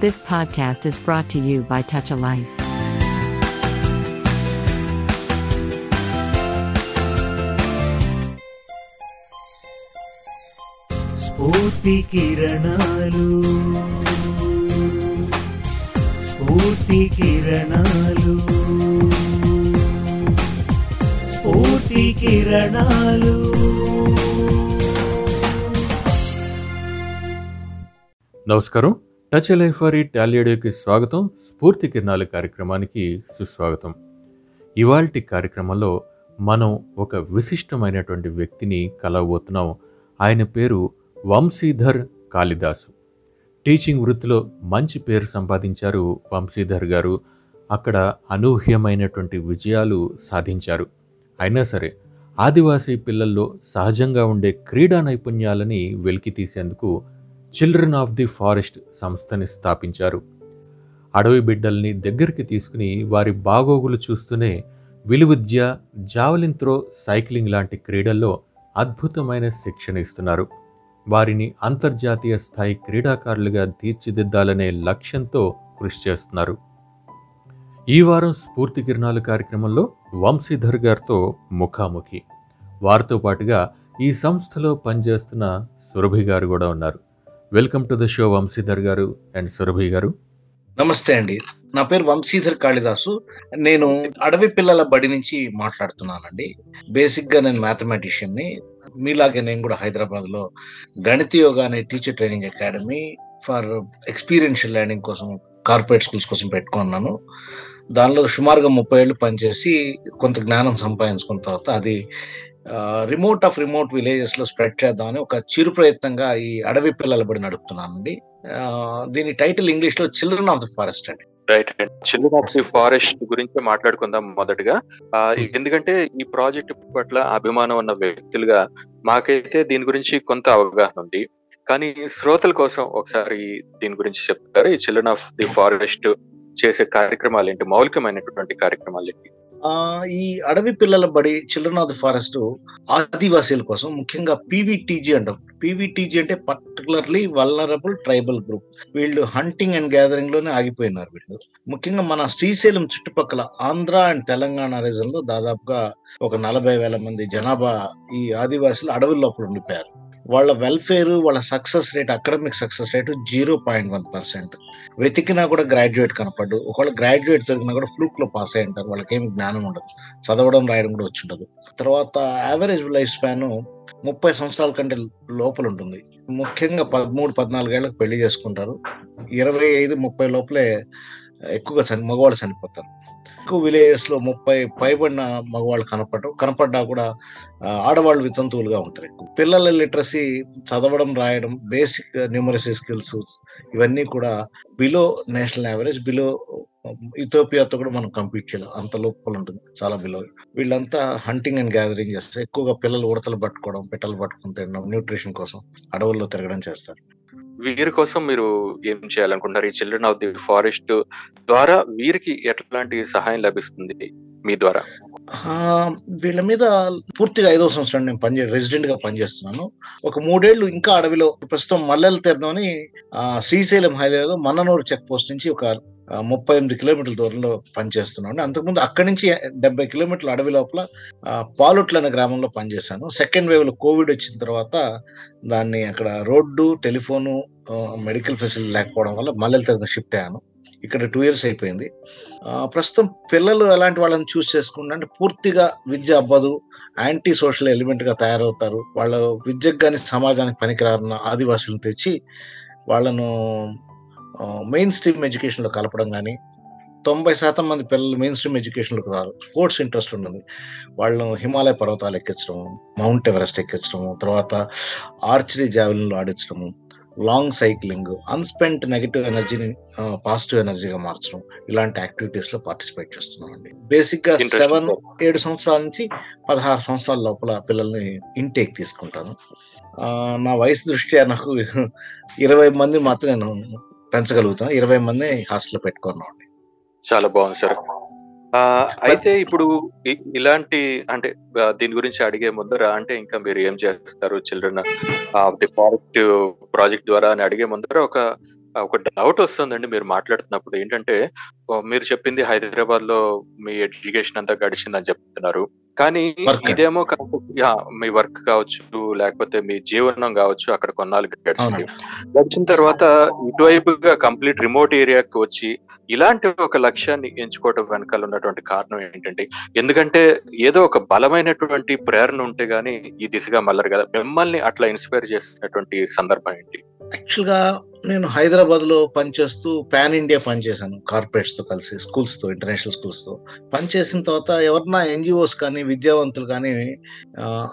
This podcast is brought to you by Touch a Life. స్ఫూర్తి కిరణాలు స్ఫూర్తి కిరణాలు స్ఫూర్తి కిరణాలు నమస్కారం టచ్ లైఫ్ ఫర్ ఇట్ టాలియడోకి స్వాగతం. స్ఫూర్తి కిరణాలు కార్యక్రమానికి సుస్వాగతం. ఇవాల్టి కార్యక్రమంలో మనం ఒక విశిష్టమైనటువంటి వ్యక్తిని కలవబోతున్నాం. ఆయన పేరు వంశీధర్ కాళిదాసు. టీచింగ్ వృత్తిలో మంచి పేరు సంపాదించారు వంశీధర్ గారు. అక్కడ అనూహ్యమైనటువంటి విజయాలు సాధించారు. అయినా సరే ఆదివాసీ పిల్లల్లో సహజంగా ఉండే క్రీడా నైపుణ్యాలని వెలికి తీసేందుకు చిల్డ్రన్ ఆఫ్ ది ఫారెస్ట్ సంస్థని స్థాపించారు. అడవి బిడ్డల్ని దగ్గరికి తీసుకుని వారి బాగోగులు చూస్తూనే విలువిద్య జావలిన్ త్రో సైక్లింగ్ లాంటి క్రీడల్లో అద్భుతమైన శిక్షణ ఇస్తున్నారు. వారిని అంతర్జాతీయ స్థాయి క్రీడాకారులుగా తీర్చిదిద్దాలనే లక్ష్యంతో కృషి చేస్తున్నారు. ఈ వారం స్ఫూర్తి కిరణాలు కార్యక్రమంలో వంశీధర్ గారితో ముఖాముఖి. వారితో పాటుగా ఈ సంస్థలో పనిచేస్తున్న సురభి గారు కూడా ఉన్నారు. Welcome to the show Vamshidhar గారు అండ్ సురభి గారు. నమస్తే అండి. నా పేరు వంశీధర్ కాళిదాసు. నేను అడవి పిల్లల బడి నుంచి మాట్లాడుతున్నానండి. బేసిక్గా నేను మ్యాథమెటిషియన్ని మీలాగే నేను కూడా హైదరాబాద్లో గణిత యోగా అనే teacher training academy for experiential learning కోసం కార్పొరేట్ స్కూల్స్ కోసం పెట్టుకున్నాను. దానిలో సుమారుగా ముప్పై ఏళ్ళు పనిచేసి కొంత జ్ఞానం సంపాదించుకున్న తర్వాత అది రిమోట్ ఆఫ్ రిమోట్ విలేజెస్లో స్ప్రెడ్ చేద్దామని ఒక చిరు ప్రయత్నంగా ఈ అడవి పిల్లల బడి నడుపుతున్నానండి. దీని టైటిల్ ఇంగ్లీష్లో చిల్డ్రన్ ఆఫ్ ద ఫారెస్ట్ అండి. Right children of the forest గురించి మాట్లాడుకుందాం మొదటగా. ఆ, ఎందుకంటే ఈ ప్రాజెక్ట్ పట్ల అభిమానం ఉన్న వ్యక్తులుగా మాకైతే దీని గురించి కొంత అవగాహన ఉంది. కానీ శ్రోతల కోసం ఒకసారి దీని గురించి చెప్తారు. ఈ చిల్డ్రన్ ఆఫ్ ది ఫారెస్ట్ చేసే కార్యక్రమాలు ఏంటి? మౌలికమైనటువంటి కార్యక్రమాలు ఏంటి? ఈ అడవి పిల్లల బడి చిల్డ్రన్ ఆఫ్ ద ఫారెస్ట్ ఆదివాసీల కోసం ముఖ్యంగా పీవీటీజీ అంటాం. పీవీటీజీ అంటే పర్టికులర్లీ వల్నరబుల్ ట్రైబల్ గ్రూప్ వీళ్ళు హంటింగ్ అండ్ గ్యాదరింగ్లోనే ఆగిపోయినారు వీళ్ళు. ముఖ్యంగా మన శ్రీశైలం చుట్టుపక్కల ఆంధ్ర అండ్ తెలంగాణ రీజన్లో దాదాపుగా ఒక నలభై వేల మంది జనాభా ఈ ఆదివాసులు అడవుల లోపల ఉండిపోయారు. వాళ్ళ వెల్ఫేర్ వాళ్ళ success rate academic success rate zero point one percent వెతికినా కూడా గ్రాడ్యుయేట్ కనపడ్డు ఒకవేళ గ్రాడ్యుయేట్ దొరికినా కూడా ఫ్లూక్లో పాస్ అయి ఉంటారు. వాళ్ళకి ఏమి జ్ఞానం ఉండదు. చదవడం రాయడం కూడా వచ్చి ఉండదు. తర్వాత యావరేజ్ లైఫ్ స్పాన్ ముప్పై సంవత్సరాల కంటే లోపల ఉంటుంది. ముఖ్యంగా పదమూడు పద్నాలుగేళ్ళకి పెళ్ళి చేసుకుంటారు. ఇరవై ఐదు ముప్పై లోపలే ఎక్కువగా చని మగవాళ్ళు చనిపోతారు. ఎక్కువ విలేజెస్లో ముప్పై పైబడిన మగవాళ్ళు కనపడరు కనపడ్డా కూడా ఆడవాళ్ళు వితంతువులుగా ఉంటారు ఎక్కువ. పిల్లల లిటరసీ చదవడం రాయడం బేసిక్ న్యూమరసీ స్కిల్స్ ఇవన్నీ కూడా బిలో నేషనల్ యావరేజ్ బిలో ఇథోపియాతో కూడా మనం కంపీట్ చేయలేం. అంత లోపల ఉంటుంది చాలా బిలో. వీళ్ళంతా హంటింగ్ అండ్ గ్యాదరింగ్ చేస్తారు. ఎక్కువగా పిల్లలు ఉడతలు పట్టుకోవడం పిట్టలు పట్టుకుని తినడం న్యూట్రిషన్ కోసం అడవుల్లో తిరగడం చేస్తారు. వీరి కోసం మీరు ఏం చేయాలనుకుంటారు ఈ చిల్డ్రన్ ఆఫ్ ది ఫారెస్ట్ ద్వారా వీరికి ఎట్లాంటి సహాయం లభిస్తుంది మీ ద్వారా? వీళ్ళ మీద పూర్తిగా ఐదో సంవత్సరం నేను పనిచే రెసిడెంట్గా పనిచేస్తున్నాను. ఒక మూడేళ్ళు ఇంకా అడవిలో ప్రస్తుతం మల్లెల తీర్థంని శ్రీశైలం హైవేలో మన్ననూరు చెక్ పోస్ట్ నుంచి ఒక ముప్పై ఎనిమిది కిలోమీటర్ల దూరంలో పనిచేస్తున్నాను. అంతకుముందు అక్కడి నుంచి డెబ్బై కిలోమీటర్ల అడవి లోపల పాలుట్ల అనే గ్రామంలో పనిచేశాను. సెకండ్ వేవ్లో కోవిడ్ వచ్చిన తర్వాత దాన్ని అక్కడ రోడ్డు టెలిఫోను మెడికల్ ఫెసిలిటీ లేకపోవడం వల్ల మల్లెల తీర్థం షిఫ్ట్ అయ్యాను. ఇక్కడ టూ ఇయర్స్ అయిపోయింది. ప్రస్తుతం పిల్లలు ఎలాంటి వాళ్ళని చూస్ చేసుకుంటే అంటే పూర్తిగా విద్య అవ్వదు. యాంటీ సోషల్ ఎలిమెంట్గా తయారవుతారు. వాళ్ళ విద్యకు కానీ సమాజానికి పనికిరారన్న ఆదివాసులను తెచ్చి వాళ్ళను మెయిన్ స్ట్రీమ్ ఎడ్యుకేషన్లో కలపడం కానీ తొంభై శాతం మంది పిల్లలు మెయిన్ స్ట్రీమ్ ఎడ్యుకేషన్లోకి రారు. స్పోర్ట్స్ ఇంట్రెస్ట్ ఉన్నది. వాళ్ళను హిమాలయ పర్వతాలు ఎక్కించడం మౌంట్ ఎవరెస్ట్ ఎక్కించడం తర్వాత ఆర్చరీ జావెలిన్లో ఆడించడము లాంగ్ సైక్లింగ్ అన్స్పెంట్ నెగిటివ్ ఎనర్జీని పాజిటివ్ ఎనర్జీగా మార్చడం ఇలాంటి యాక్టివిటీస్లో పార్టిసిపేట్ చేస్తున్నాం అండి బేసిక్గా Interesting. సెవెన్ ఏడు సంవత్సరాల నుంచి పదహారు సంవత్సరాల లోపల పిల్లల్ని ఇంటేక్ తీసుకుంటాను. నా వయసు దృష్ట్యా నాకు ఇరవై మంది మాత్రం నేను పెంచగలుగుతాం. ఇరవై మంది హాస్టల్లో పెట్టుకున్నాం అండి చాలా బాగుంది సార్. ఆ, అయితే ఇప్పుడు ఇలాంటి అంటే దీని గురించి అడిగే ముందర అంటే ఇంకా మీరు ఏం చేస్తారు children of the forest project ద్వారా అని అడిగే ముందర ఒక ఒక డౌట్ వస్తుందండి మీరు మాట్లాడుతున్నప్పుడు. ఏంటంటే మీరు చెప్పింది హైదరాబాద్లో మీ ఎడ్యుకేషన్ అంతా గడిచిందని చెప్తున్నారు. కానీ. ఇదేమో మీ వర్క్ కావచ్చు లేకపోతే మీ జీవనం కావచ్చు అక్కడ కొన్నాళ్ళు గడిచింది. గడిచిన తర్వాత ఇటువైపుగా కంప్లీట్ రిమోట్ ఏరియాకి వచ్చి ఇలాంటి ఒక లక్ష్యాన్ని ఎంచుకోవడం వెనకాల ఉన్నటువంటి కారణం ఏంటంటే ఎందుకంటే ఏదో ఒక బలమైనటువంటి ప్రేరణ ఉంటే గానీ ఈ దిశగా మళ్ళరు కదా. మిమ్మల్ని అట్లా ఇన్స్పైర్ చేసినటువంటి సందర్భం ఏంటి? యాక్చువల్గా నేను హైదరాబాద్లో పనిచేస్తూ పాన్ ఇండియా పనిచేశాను. కార్పొరేట్స్తో కలిసి స్కూల్స్తో ఇంటర్నేషనల్ స్కూల్స్తో. పనిచేసిన తర్వాత ఎవరన్నా ఎన్జిఓస్ కానీ విద్యావంతులు కానీ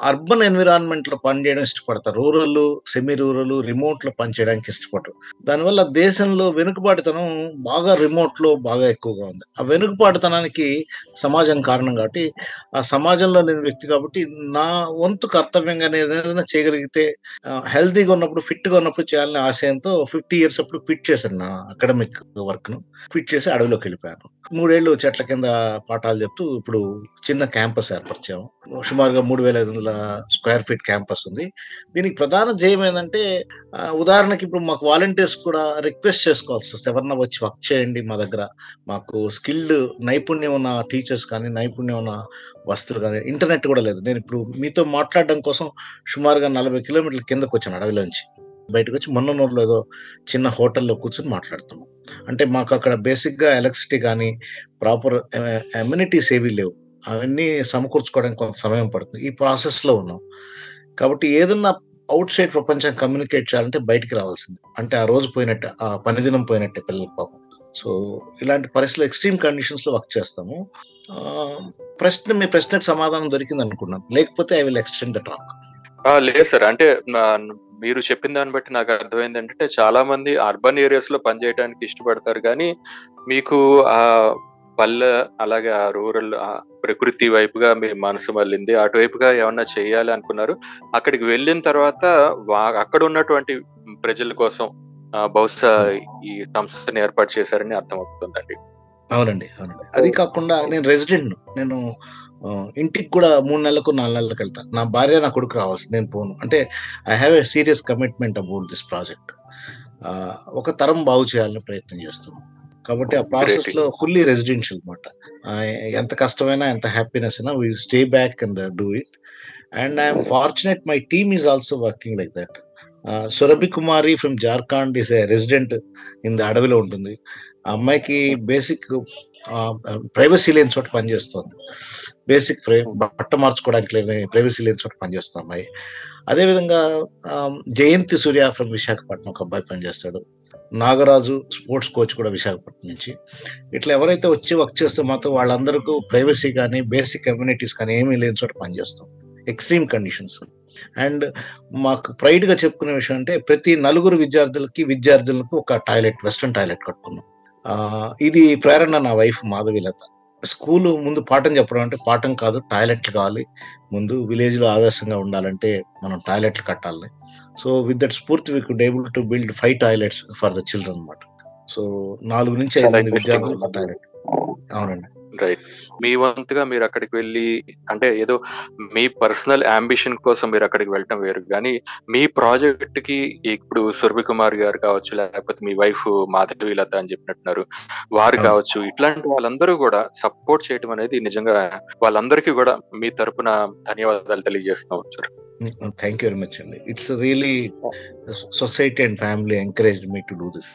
అర్బన్ ఎన్విరాన్మెంట్లో పనిచేయడం ఇష్టపడతారు రూరల్ సెమీ రూరల్ రిమోట్లో పనిచేయడానికి ఇష్టపడరు. దానివల్ల దేశంలో వెనుకబాటుతనం బాగా రిమోట్లో బాగా ఎక్కువగా ఉంది. ఆ వెనుకబాటుతనానికి సమాజం కారణం కాబట్టి ఆ సమాజంలో నేను వ్యక్తి కాబట్టి నా వంతు కర్తవ్యంగా నేను ఏదైనా చేయగలిగితే హెల్తీగా ఉన్నప్పుడు ఫిట్గా ఉన్నప్పుడు చేయాలనే ఆశయంతో ఫిఫ్టీ ఇయర్స్ అప్పుడు క్విట్ చేశాను నా అకాడమిక్ వర్క్ను. క్విట్ చేసి అడవిలోకి వెళ్ళిపోయాను. మూడేళ్ళు చెట్ల కింద పాఠాలు చెప్తూ ఇప్పుడు చిన్న క్యాంపస్ ఏర్పరిచాము సుమారుగా మూడు వేల ఐదు వందల స్క్వేర్ ఫీట్ క్యాంపస్ ఉంది. దీనికి ప్రధాన జయం ఏంటంటే ఉదాహరణకి ఇప్పుడు మాకు వాలంటీర్స్ కూడా రిక్వెస్ట్ చేసుకోవాల్సి వస్తుంది ఎవరన్నా వచ్చి వర్క్ చేయండి మా దగ్గర. మాకు స్కిల్డ్ నైపుణ్యం ఉన్న టీచర్స్ కానీ నైపుణ్యం ఉన్న వస్తువులు కానీ ఇంటర్నెట్ కూడా లేదు. నేను ఇప్పుడు మీతో మాట్లాడడం కోసం సుమారుగా నలభై కిలోమీటర్ల కిందకు వచ్చాను అడవిలోంచి. బయటకు వచ్చి మొన్ననూరులో ఏదో చిన్న హోటల్లో కూర్చొని మాట్లాడుతున్నాం. అంటే మాకు అక్కడ బేసిక్గా ఎలక్ట్రిసిటీ కానీ ప్రాపర్ అమ్యూనిటీస్ ఏవి లేవు. అవన్నీ సమకూర్చుకోవడానికి కొంత సమయం పడుతుంది. ఈ ప్రాసెస్లో ఉన్నాం. కాబట్టి ఏదన్నా అవుట్ సైడ్ ప్రపంచం కమ్యూనికేట్ చేయాలంటే బయటికి రావాల్సింది. అంటే ఆ రోజు పోయినట్టే ఆ పనిదినం పోయినట్టే పిల్లల పాపం. సో ఇలాంటి పరిస్థితులు ఎక్స్ట్రీమ్ కండిషన్స్లో వర్క్ చేస్తాము. ప్రశ్న మీ ప్రశ్నకు సమాధానం దొరికింది అనుకున్నాను లేకపోతే I will extend the talk. లేదు సార్. అంటే మీరు చెప్పిన దాన్ని బట్టి నాకు అర్థమైంది ఏంటంటే చాలా మంది అర్బన్ ఏరియాస్లో పనిచేయడానికి ఇష్టపడతారు. కానీ మీకు ఆ పల్లె అలాగే ఆ రూరల్ ప్రకృతి వైపుగా మీ మనసు మళ్ళింది. అటువైపుగా ఏమన్నా చేయాలి అనుకున్నారు. అక్కడికి వెళ్ళిన తర్వాత అక్కడ ఉన్నటువంటి ప్రజల కోసం బహుశా ఈ సంస్థను ఏర్పాటు చేశారని అర్థమవుతుందండి. అవునండి అవునండి. అది కాకుండా నేను రెసిడెంట్ నేను ఇంటికి కూడా మూడు నెలలకు నాలుగు నెలలకు వెళ్తాను నా భార్య నా కొడుకు రావాల్సి నేను పోను. అంటే I have a serious commitment about this project ఒక తరం బాగు చేయాలని ప్రయత్నం చేస్తున్నాం. కాబట్టి ఆ ప్రాసెస్లో ఫుల్లీ రెసిడెన్షియల్ అనమాట ఎంత కష్టమైనా ఎంత హ్యాపీనెస్ అయినా we stay back and do it and I'm fortunate my team is also working like that Surabhi Kumari from Jharkhand is a resident in the అడవిలో ఉంటుంది. ఆ అమ్మాయికి బేసిక్ ప్రైవసీ లేని చోట పనిచేస్తుంది. బేసిక్ బట్ట మార్చుకోవడానికి లేని ప్రైవసీ లేని చోట పనిచేస్తుంది అమ్మాయి. అదేవిధంగా జయంతి సూర్య ఫ్రమ్ విశాఖపట్నం ఒక అబ్బాయి పనిచేస్తాడు. నాగరాజు స్పోర్ట్స్ కోచ్ కూడా విశాఖపట్నం నుంచి. ఇట్లా ఎవరైతే వచ్చి వర్క్ చేస్తే మాతో వాళ్ళందరికీ ప్రైవసీ కానీ బేసిక్ కమ్యూనిటీస్ కానీ ఏమీ లేని చోట పనిచేస్తాం. Extreme conditions. అండ్ మాకు ప్రైడ్గా చెప్పుకునే విషయం అంటే ప్రతి నలుగురు విద్యార్థులకి విద్యార్థులకు ఒక టాయిలెట్ వెస్ట్రన్ టాయిలెట్ కట్టుకున్నాం. ఆ, ఇది ప్రేరణ నా వైఫ్ మాధవిలత స్కూల్ ముందు పాఠం చెప్పడం అంటే పాఠం కాదు టాయిలెట్లు కావాలి. ముందు విలేజ్లో ఆదర్శంగా ఉండాలంటే మనం టాయిలెట్లు కట్టాలి. So with that Spoorthi we could able to build five toilets for the children అనమాట సో నాలుగు నుంచి ఐదు మంది విద్యార్థులకు ఉంది. టాయిలెట్. అవునండి. రైట్ మీ వంతుగా మీరు అక్కడికి వెళ్ళి అంటే ఏదో మీ పర్సనల్ అంబిషన్ కోసం మీరు అక్కడికి వెళ్ళటం వేరు. కానీ మీ ప్రాజెక్ట్కి ఇప్పుడు సురభి కుమార్ గారు కావచ్చు లేకపోతే మీ వైఫ్ మాధవి లత అని చెప్పినట్టున్నారు వారు. కావచ్చు ఇట్లాంటి వాళ్ళందరూ కూడా సపోర్ట్ చేయడం అనేది నిజంగా వాళ్ళందరికీ కూడా మీ తరపున ధన్యవాదాలు తెలియజేస్తున్నాం sir. Thank you very much అండి. It's really society and family encourage me to do this.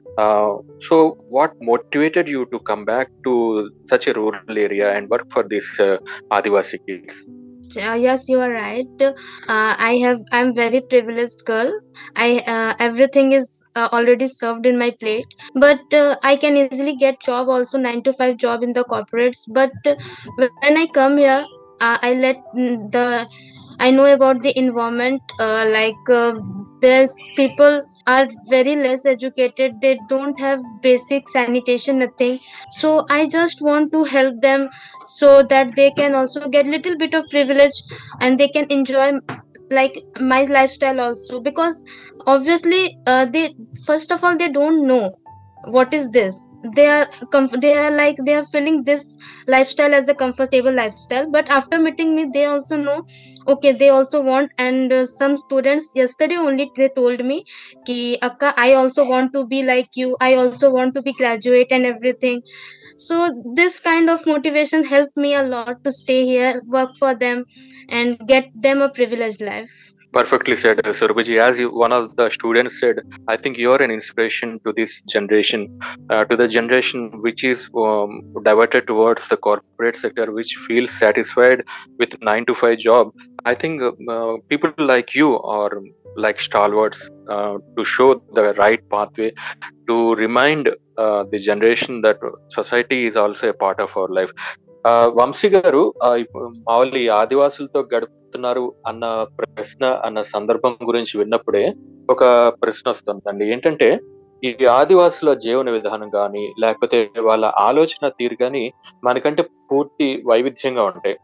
uh, so what motivated you to come back to such a rural area and work for this uh, Adivasi kids Uh, yes you are right. Uh, i have i'm very privileged girl. I uh, everything is uh, already served in my plate. But uh, i can easily get job also 9 to 5 job in the corporates. But uh, when i come here i let mm, the i know about the environment uh, like uh, there's people are very less educated. They don't have basic sanitation nothing. So i just want to help them so that they can also get little bit of privilege and they can enjoy like my lifestyle also. Because obviously uh, they first of all they don't know what is this? They are they are like they are feeling this lifestyle as a comfortable lifestyle but after meeting me they also know okay they also want and uh, some students yesterday only they told me ki akka i also want to be like you. I also want to be graduate and everything. So this kind of motivation helped me a lot to stay here work for them and get them a privileged life Perfectly said, uh, Surabhaji. As one of the students said, I think you are an inspiration to this generation, uh, to the generation which is um, diverted towards the corporate sector, which feels satisfied with nine to five job. I think uh, uh, people like you are like stalwarts uh, to show the right pathway, to remind uh, the generation that society is also a part of our life. Vamshi గారు మామూలు ఆదివాసులతో గడుపుతున్నారు అన్న ప్రశ్న అన్న సందర్భం గురించి విన్నప్పుడే ఒక ప్రశ్న వస్తుందండి. ఏంటంటే ఈ ఆదివాసుల జీవన విధానం కానీ లేకపోతే వాళ్ళ ఆలోచన తీరు కానీ మనకంటే పూర్తి వైవిధ్యంగా ఉంటాయి.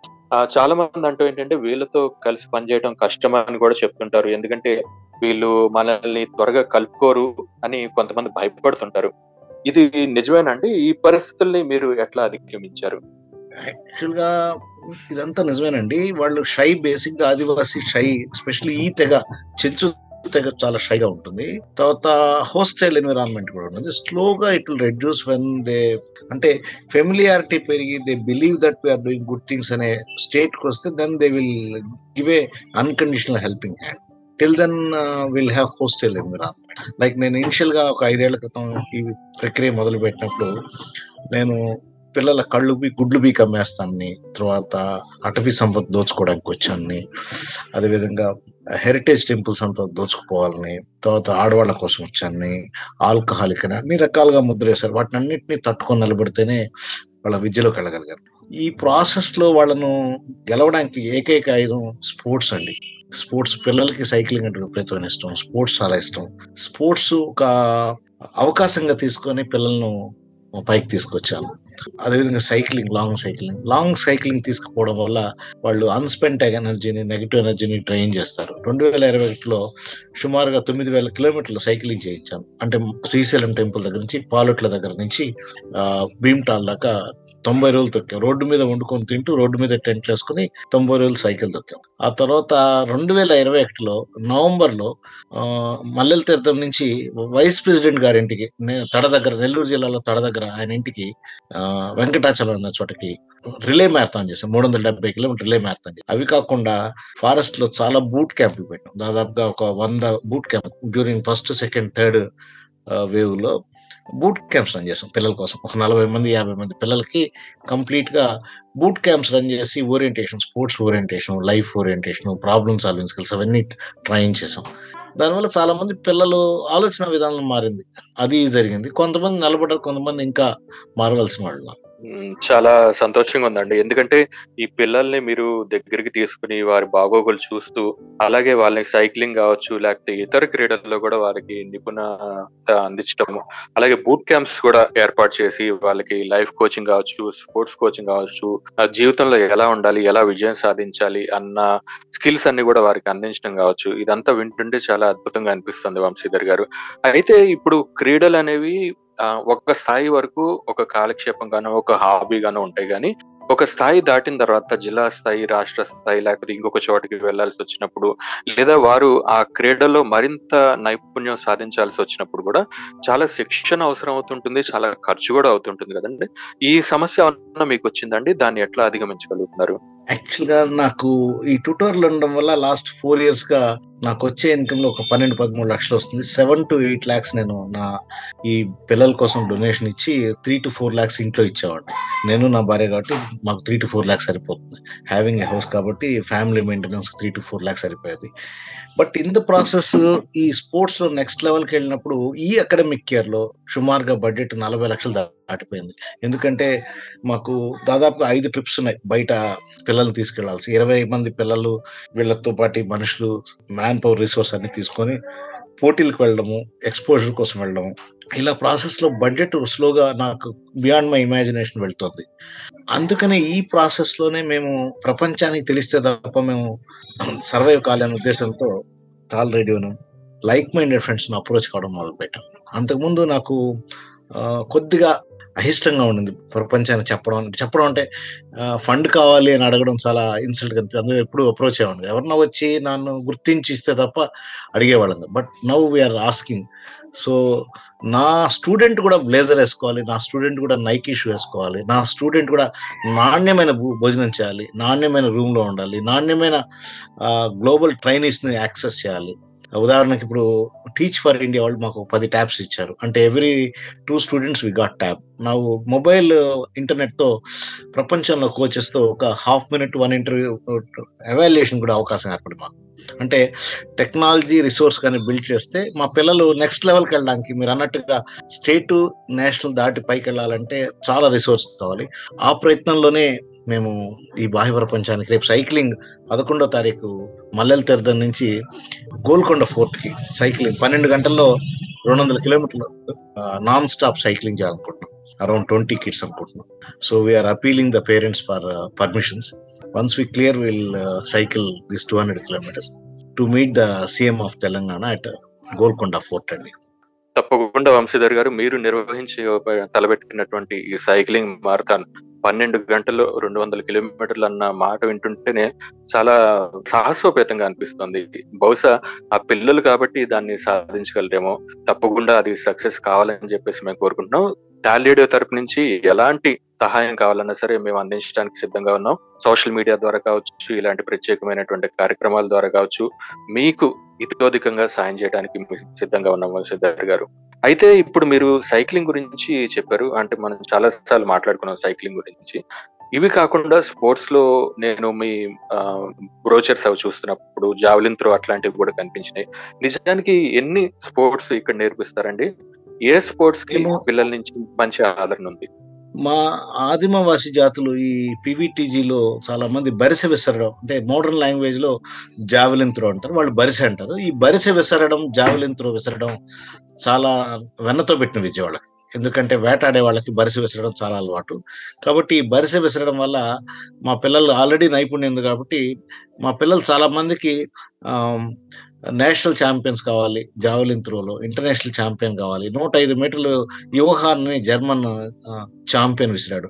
చాలా మంది అంటూ ఏంటంటే వీళ్ళతో కలిసి పనిచేయడం కష్టం అని కూడా చెప్తుంటారు. ఎందుకంటే వీళ్ళు మనల్ని త్వరగా కలుపుకోరు అని కొంతమంది భయపడుతుంటారు. ఇది నిజమేనండి ఈ పరిస్థితుల్ని మీరు ఎట్లా అధిగమించారు? యాక్చువల్గా ఇదంతా నిజమేనండి. వాళ్ళు షై బేసిక్గా ఆదివాసీ షై ఎస్పెషల్లీ ఈ తెగ చెంచు తెగ చాలా షైగా ఉంటుంది. తర్వాత హోస్టైల్ ఎన్విరాన్మెంట్ కూడా ఉంటుంది. స్లోగా it will reduce when they అంటే ఫెమిలియారిటీ పెరిగి they believe that we're doing good things అనే స్టేట్కి వస్తే then they will give a unconditional helping hand. Till then will have hostile environment. Like నేను ఇనిషియల్గా ఒక ఐదేళ్ళ క్రితం ఈ ప్రక్రియ మొదలు పెట్టినప్పుడు నేను పిల్లల కళ్ళు బీ గుడ్లు బీ కమ్మేస్తానని. తర్వాత అటవీ సంపద దోచుకోవడానికి వచ్చానని. అదేవిధంగా హెరిటేజ్ టెంపుల్స్ అంతా దోచుకుపోవాలని తర్వాత ఆడవాళ్ళ కోసం వచ్చానని ఆల్కహాలిక్ అని అన్ని రకాలుగా ముద్రేశారు. వాటిని అన్నింటినీ తట్టుకొని నిలబడితేనే వాళ్ళ విద్యలోకి వెళ్ళగలిగారు. ఈ ప్రాసెస్లో వాళ్ళను గెలవడానికి ఏకైక ఆయుధం స్పోర్ట్స్ అండి. స్పోర్ట్స్ పిల్లలకి సైక్లింగ్ అంటే విపరీతమైన ఇష్టం. స్పోర్ట్స్ చాలా ఇష్టం. స్పోర్ట్స్ ఒక అవకాశంగా తీసుకొని పిల్లలను పైకి తీసుకొచ్చాను. అదేవిధంగా cycling long cycling. Long cycling తీసుకుపోవడం వల్ల వాళ్ళు అన్స్పెంట్ ఎనర్జీని నెగిటివ్ ఎనర్జీని డ్రైన్ చేస్తారు. రెండు వేల ఇరవై ఒకటిలో సుమారుగా తొమ్మిది వేల కిలోమీటర్లు సైక్లింగ్ చేయించాను. అంటే శ్రీశైలం టెంపుల్ దగ్గర నుంచి పాలొట్ల దగ్గర నుంచి భీమ్టాల్ దాకా తొంభై రోజులు తొక్కాం. రోడ్డు మీద వండుకొని తింటూ రోడ్డు మీద టెంట్లు వేసుకుని తొంభై రోజులు సైకిల్ తొక్కాం. ఆ తర్వాత రెండు వేల ఇరవై ఒకటిలో నవంబర్లో మల్లెల తీర్థం నుంచి వైస్ ప్రెసిడెంట్ గారి ఇంటికి తడ దగ్గర నెల్లూరు జిల్లాలో తడ దగ్గర ఆయన ఇంటికి వెంకటాచలం అన్న చోటకి రిలే మ్యారథాన్ చేసాం మూడు వందల డెబ్బై కిలోమీటర్ రిలే మ్యారథాన్ చేసాం. అవి కాకుండా ఫారెస్ట్లో చాలా బూట్ క్యాంపులు పెట్టాం. దాదాపుగా ఒక వంద boot camp during first second third వేవ్లో బూట్ క్యాంప్స్ రన్ చేస్తాం పిల్లల కోసం. ఒక నలభై మంది యాభై మంది పిల్లలకి కంప్లీట్గా బూట్ క్యాంప్స్ రన్ చేసి orientation sports orientation life orientation problem solving skills అవన్నీ ట్రైన్ చేసాం. దానివల్ల చాలా మంది పిల్లలు ఆలోచన విధానం మారింది. అది జరిగింది. కొంతమంది నిలబడ్డారు కొంతమంది ఇంకా మారవలసిన వాళ్ళు చాలా సంతోషంగా ఉందండి. ఎందుకంటే ఈ పిల్లల్ని మీరు దగ్గరికి తీసుకుని వారి బాగోగులు చూస్తూ అలాగే వాళ్ళని సైక్లింగ్ కావచ్చు లేకపోతే ఇతర క్రీడల్లో కూడా వారికి నిపుణత అందించడము అలాగే బూట్ క్యాంప్స్ కూడా ఏర్పాటు చేసి వాళ్ళకి లైఫ్ కోచింగ్ కావచ్చు స్పోర్ట్స్ కోచింగ్ కావచ్చు ఆ జీవితంలో ఎలా ఉండాలి ఎలా విజయం సాధించాలి అన్న స్కిల్స్ అన్ని కూడా వారికి అందించడం కావచ్చు. ఇదంతా వింటుంటే చాలా అద్భుతంగా అనిపిస్తుంది వంశీధర్ గారు. అయితే ఇప్పుడు క్రీడలు అనేవి ఒక స్థాయి వరకు ఒక కాలక్షేపం గాను ఒక హాబీ గాను ఉంటాయి కానీ ఒక స్థాయి దాటిన తర్వాత జిల్లా స్థాయి రాష్ట్ర స్థాయి లేకపోతే ఇంకొక చోటికి వెళ్ళాల్సి వచ్చినప్పుడు లేదా వారు ఆ క్రీడలో మరింత నైపుణ్యం సాధించాల్సి వచ్చినప్పుడు కూడా చాలా శిక్షణ అవసరం అవుతుంటుంది చాలా ఖర్చు కూడా అవుతుంటుంది కదండి. ఈ సమస్య మీకు వచ్చిందండి? దాన్ని ఎట్లా అధిగమించగలుగుతున్నారు? యాక్చువల్గా నాకు ఈ ట్యూటర్లు ఉండడం వల్ల లాస్ట్ ఫోర్ ఇయర్స్గా నాకు వచ్చే ఇన్కమ్లో ఒక పన్నెండు పదమూడు లక్షలు వస్తుంది. సెవెన్ టు ఎయిట్ ల్యాక్స్ నేను నా ఈ పిల్లల కోసం డొనేషన్ ఇచ్చి త్రీ టు ఫోర్ లాక్స్ ఇంట్లో ఇచ్చేవాడిని. నేను నా భార్య కాబట్టి మాకు త్రీ టు ఫోర్ లాక్స్ సరిపోతుంది. హ్యావింగ్ ఎ హౌస్ కాబట్టి family maintenance three to four lakhs సరిపోయేది. బట్ ఇన్ ద ప్రాసెస్ ఈ స్పోర్ట్స్లో నెక్స్ట్ లెవెల్కి వెళ్ళినప్పుడు ఈ అకాడమిక్ ఇయర్లో సుమారుగా బడ్జెట్ నలభై లక్షలు దాటిపోయింది. ఎందుకంటే మాకు దాదాపుగా ఐదు ట్రిప్స్ ఉన్నాయి బయట పిల్లల్ని తీసుకెళ్ళాల్సి. ఇరవై మంది పిల్లలు వీళ్ళతో పాటు మనుషులు మ్యాన్ పవర్ రిసోర్స్ అన్ని తీసుకొని పోటీలకు వెళ్ళడము ఎక్స్పోజర్ కోసం వెళ్ళడము. ఇలా ప్రాసెస్లో బడ్జెట్ స్లోగా నాకు బియాండ్ మై ఇమాజినేషన్ వెళ్తుంది. అందుకనే ఈ ప్రాసెస్లోనే మేము ప్రపంచానికి తెలిస్తే తప్ప మేము సర్వైవ్ కాలేని ఉద్దేశంతో టాల్ రేడియోను లైక్ మైండెడ్ ఫ్రెండ్స్ అప్రోచ్ కావడం మొదలుపెట్టాం. అంతకుముందు నాకు కొద్దిగా అయిష్టంగా ఉండింది ప్రపంచానికి చెప్పడం చెప్పడం అంటే ఫండ్ కావాలి అని అడగడం చాలా ఇన్సల్ట్ కనిపి అందులో ఎప్పుడు అప్రోచ్ అయ్యండి ఎవరన్నా వచ్చి నన్ను గుర్తించి ఇస్తే తప్ప అడిగేవాళ్ళం but now we're asking so నా స్టూడెంట్ కూడా బ్లేజర్ వేసుకోవాలి నా స్టూడెంట్ కూడా నైకీ షూ వేసుకోవాలి నా స్టూడెంట్ కూడా నాణ్యమైన భోజనం చేయాలి నాణ్యమైన రూమ్లో ఉండాలి నాణ్యమైన గ్లోబల్ ట్రైనీస్ని యాక్సెస్ చేయాలి. ఉదాహరణకి ఇప్పుడు టీచ్ ఫర్ ఇండియా వాళ్ళు మాకు పది ట్యాబ్స్ ఇచ్చారు. అంటే every two students we got tab నా మొబైల్ ఇంటర్నెట్తో ప్రపంచంలో కోచెస్తో ఒక half minute one interview evaluation కూడా అవకాశం ఏర్పడి మాకు. అంటే టెక్నాలజీ రిసోర్స్ కానీ బిల్డ్ చేస్తే మా పిల్లలు నెక్స్ట్ లెవెల్కి వెళ్ళడానికి మీరు అన్నట్టుగా స్టేట్ నేషనల్ దాటి పైకి వెళ్ళాలంటే చాలా రిసోర్స్ కావాలి. ఆ ప్రయత్నంలోనే మేము ఈ బాహ్య ప్రపంచానికి రేపు సైక్లింగ్ పదకొండో తారీఖు మల్లెల తీర్థం నుంచి గోల్కొండ ఫోర్ట్కి సైక్లింగ్ పన్నెండు గంటల్లో రెండు వందల కిలోమీటర్లు నాన్ స్టాప్ సైక్లింగ్ చేయాలనుకుంటున్నాం. అరౌండ్ ట్వంటీ కిడ్స్ అనుకుంటున్నాం. So we're appealing the parents for permissions once we clear will cycle this two hundred kilometres to meet the CM of Telangana at Golconda fort అండి తప్పకుండా వంశీధర్ గారు మీరు నిర్వహించి తలబెట్టినటువంటి ఈ cycling marathon పన్నెండు గంటలు రెండు వందల కిలోమీటర్లు అన్న మాట వింటుంటేనే చాలా సాహసోపేతంగా అనిపిస్తుంది. బహుశా ఆ పిల్లలు కాబట్టి దాన్ని సాధించగలరేమో. తప్పకుండా అది సక్సెస్ కావాలని చెప్పేసి మేము కోరుకుంటున్నాం. టాలీడియో తరపు నుంచి ఎలాంటి సహాయం కావాలన్నా సరే మేము అందించడానికి సిద్ధంగా ఉన్నాం. సోషల్ మీడియా ద్వారా కావచ్చు ఇలాంటి ప్రత్యేకమైనటువంటి కార్యక్రమాల ద్వారా కావచ్చు మీకు ఇతోధికంగా సాయం చేయడానికి సిద్ధంగా ఉన్నాం వంశీధర్ గారు. అయితే ఇప్పుడు మీరు సైక్లింగ్ గురించి చెప్పారు. అంటే మనం చాలా సార్లు మాట్లాడుకున్నాం సైక్లింగ్ గురించి. ఇవి కాకుండా స్పోర్ట్స్లో నేను మీ బ్రోచర్స్ అవి చూస్తున్నప్పుడు జావలిన్ త్రో అట్లాంటివి కూడా కనిపించినాయి. నిజానికి ఎన్ని స్పోర్ట్స్ ఇక్కడ నేర్పిస్తారండి? ఏ స్పోర్ట్స్కి పిల్లల నుంచి మంచి ఆదరణ ఉంది? మా ఆదిమవాసి జాతులు ఈ పీవీటీజీలో చాలా మంది బరిసె విసరడం అంటే మోడర్న్ లాంగ్వేజ్లో జావెలిన్ త్రో అంటారు వాళ్ళు బరిసె అంటారు. ఈ బరిసె విసరడం జావెలిన్ త్రో విసరడం చాలా వెన్నతో పెట్టిన విద్య వాళ్ళకి ఎందుకంటే వేటాడే వాళ్ళకి బరిసె విసరడం చాలా అలవాటు. కాబట్టి ఈ బరిసె విసరడం వల్ల మా పిల్లలు ఆల్రెడీ నైపుణ్యం ఉంది కాబట్టి మా పిల్లలు చాలా మందికి నేషనల్ ఛాంపియన్స్ కావాలి జావెలిన్ త్రోలో ఇంటర్నేషనల్ ఛాంపియన్ కావాలి. నూట ఐదు మీటర్లు యువహాన్ని జర్మన్ ఛాంపియన్ విసిరాడు.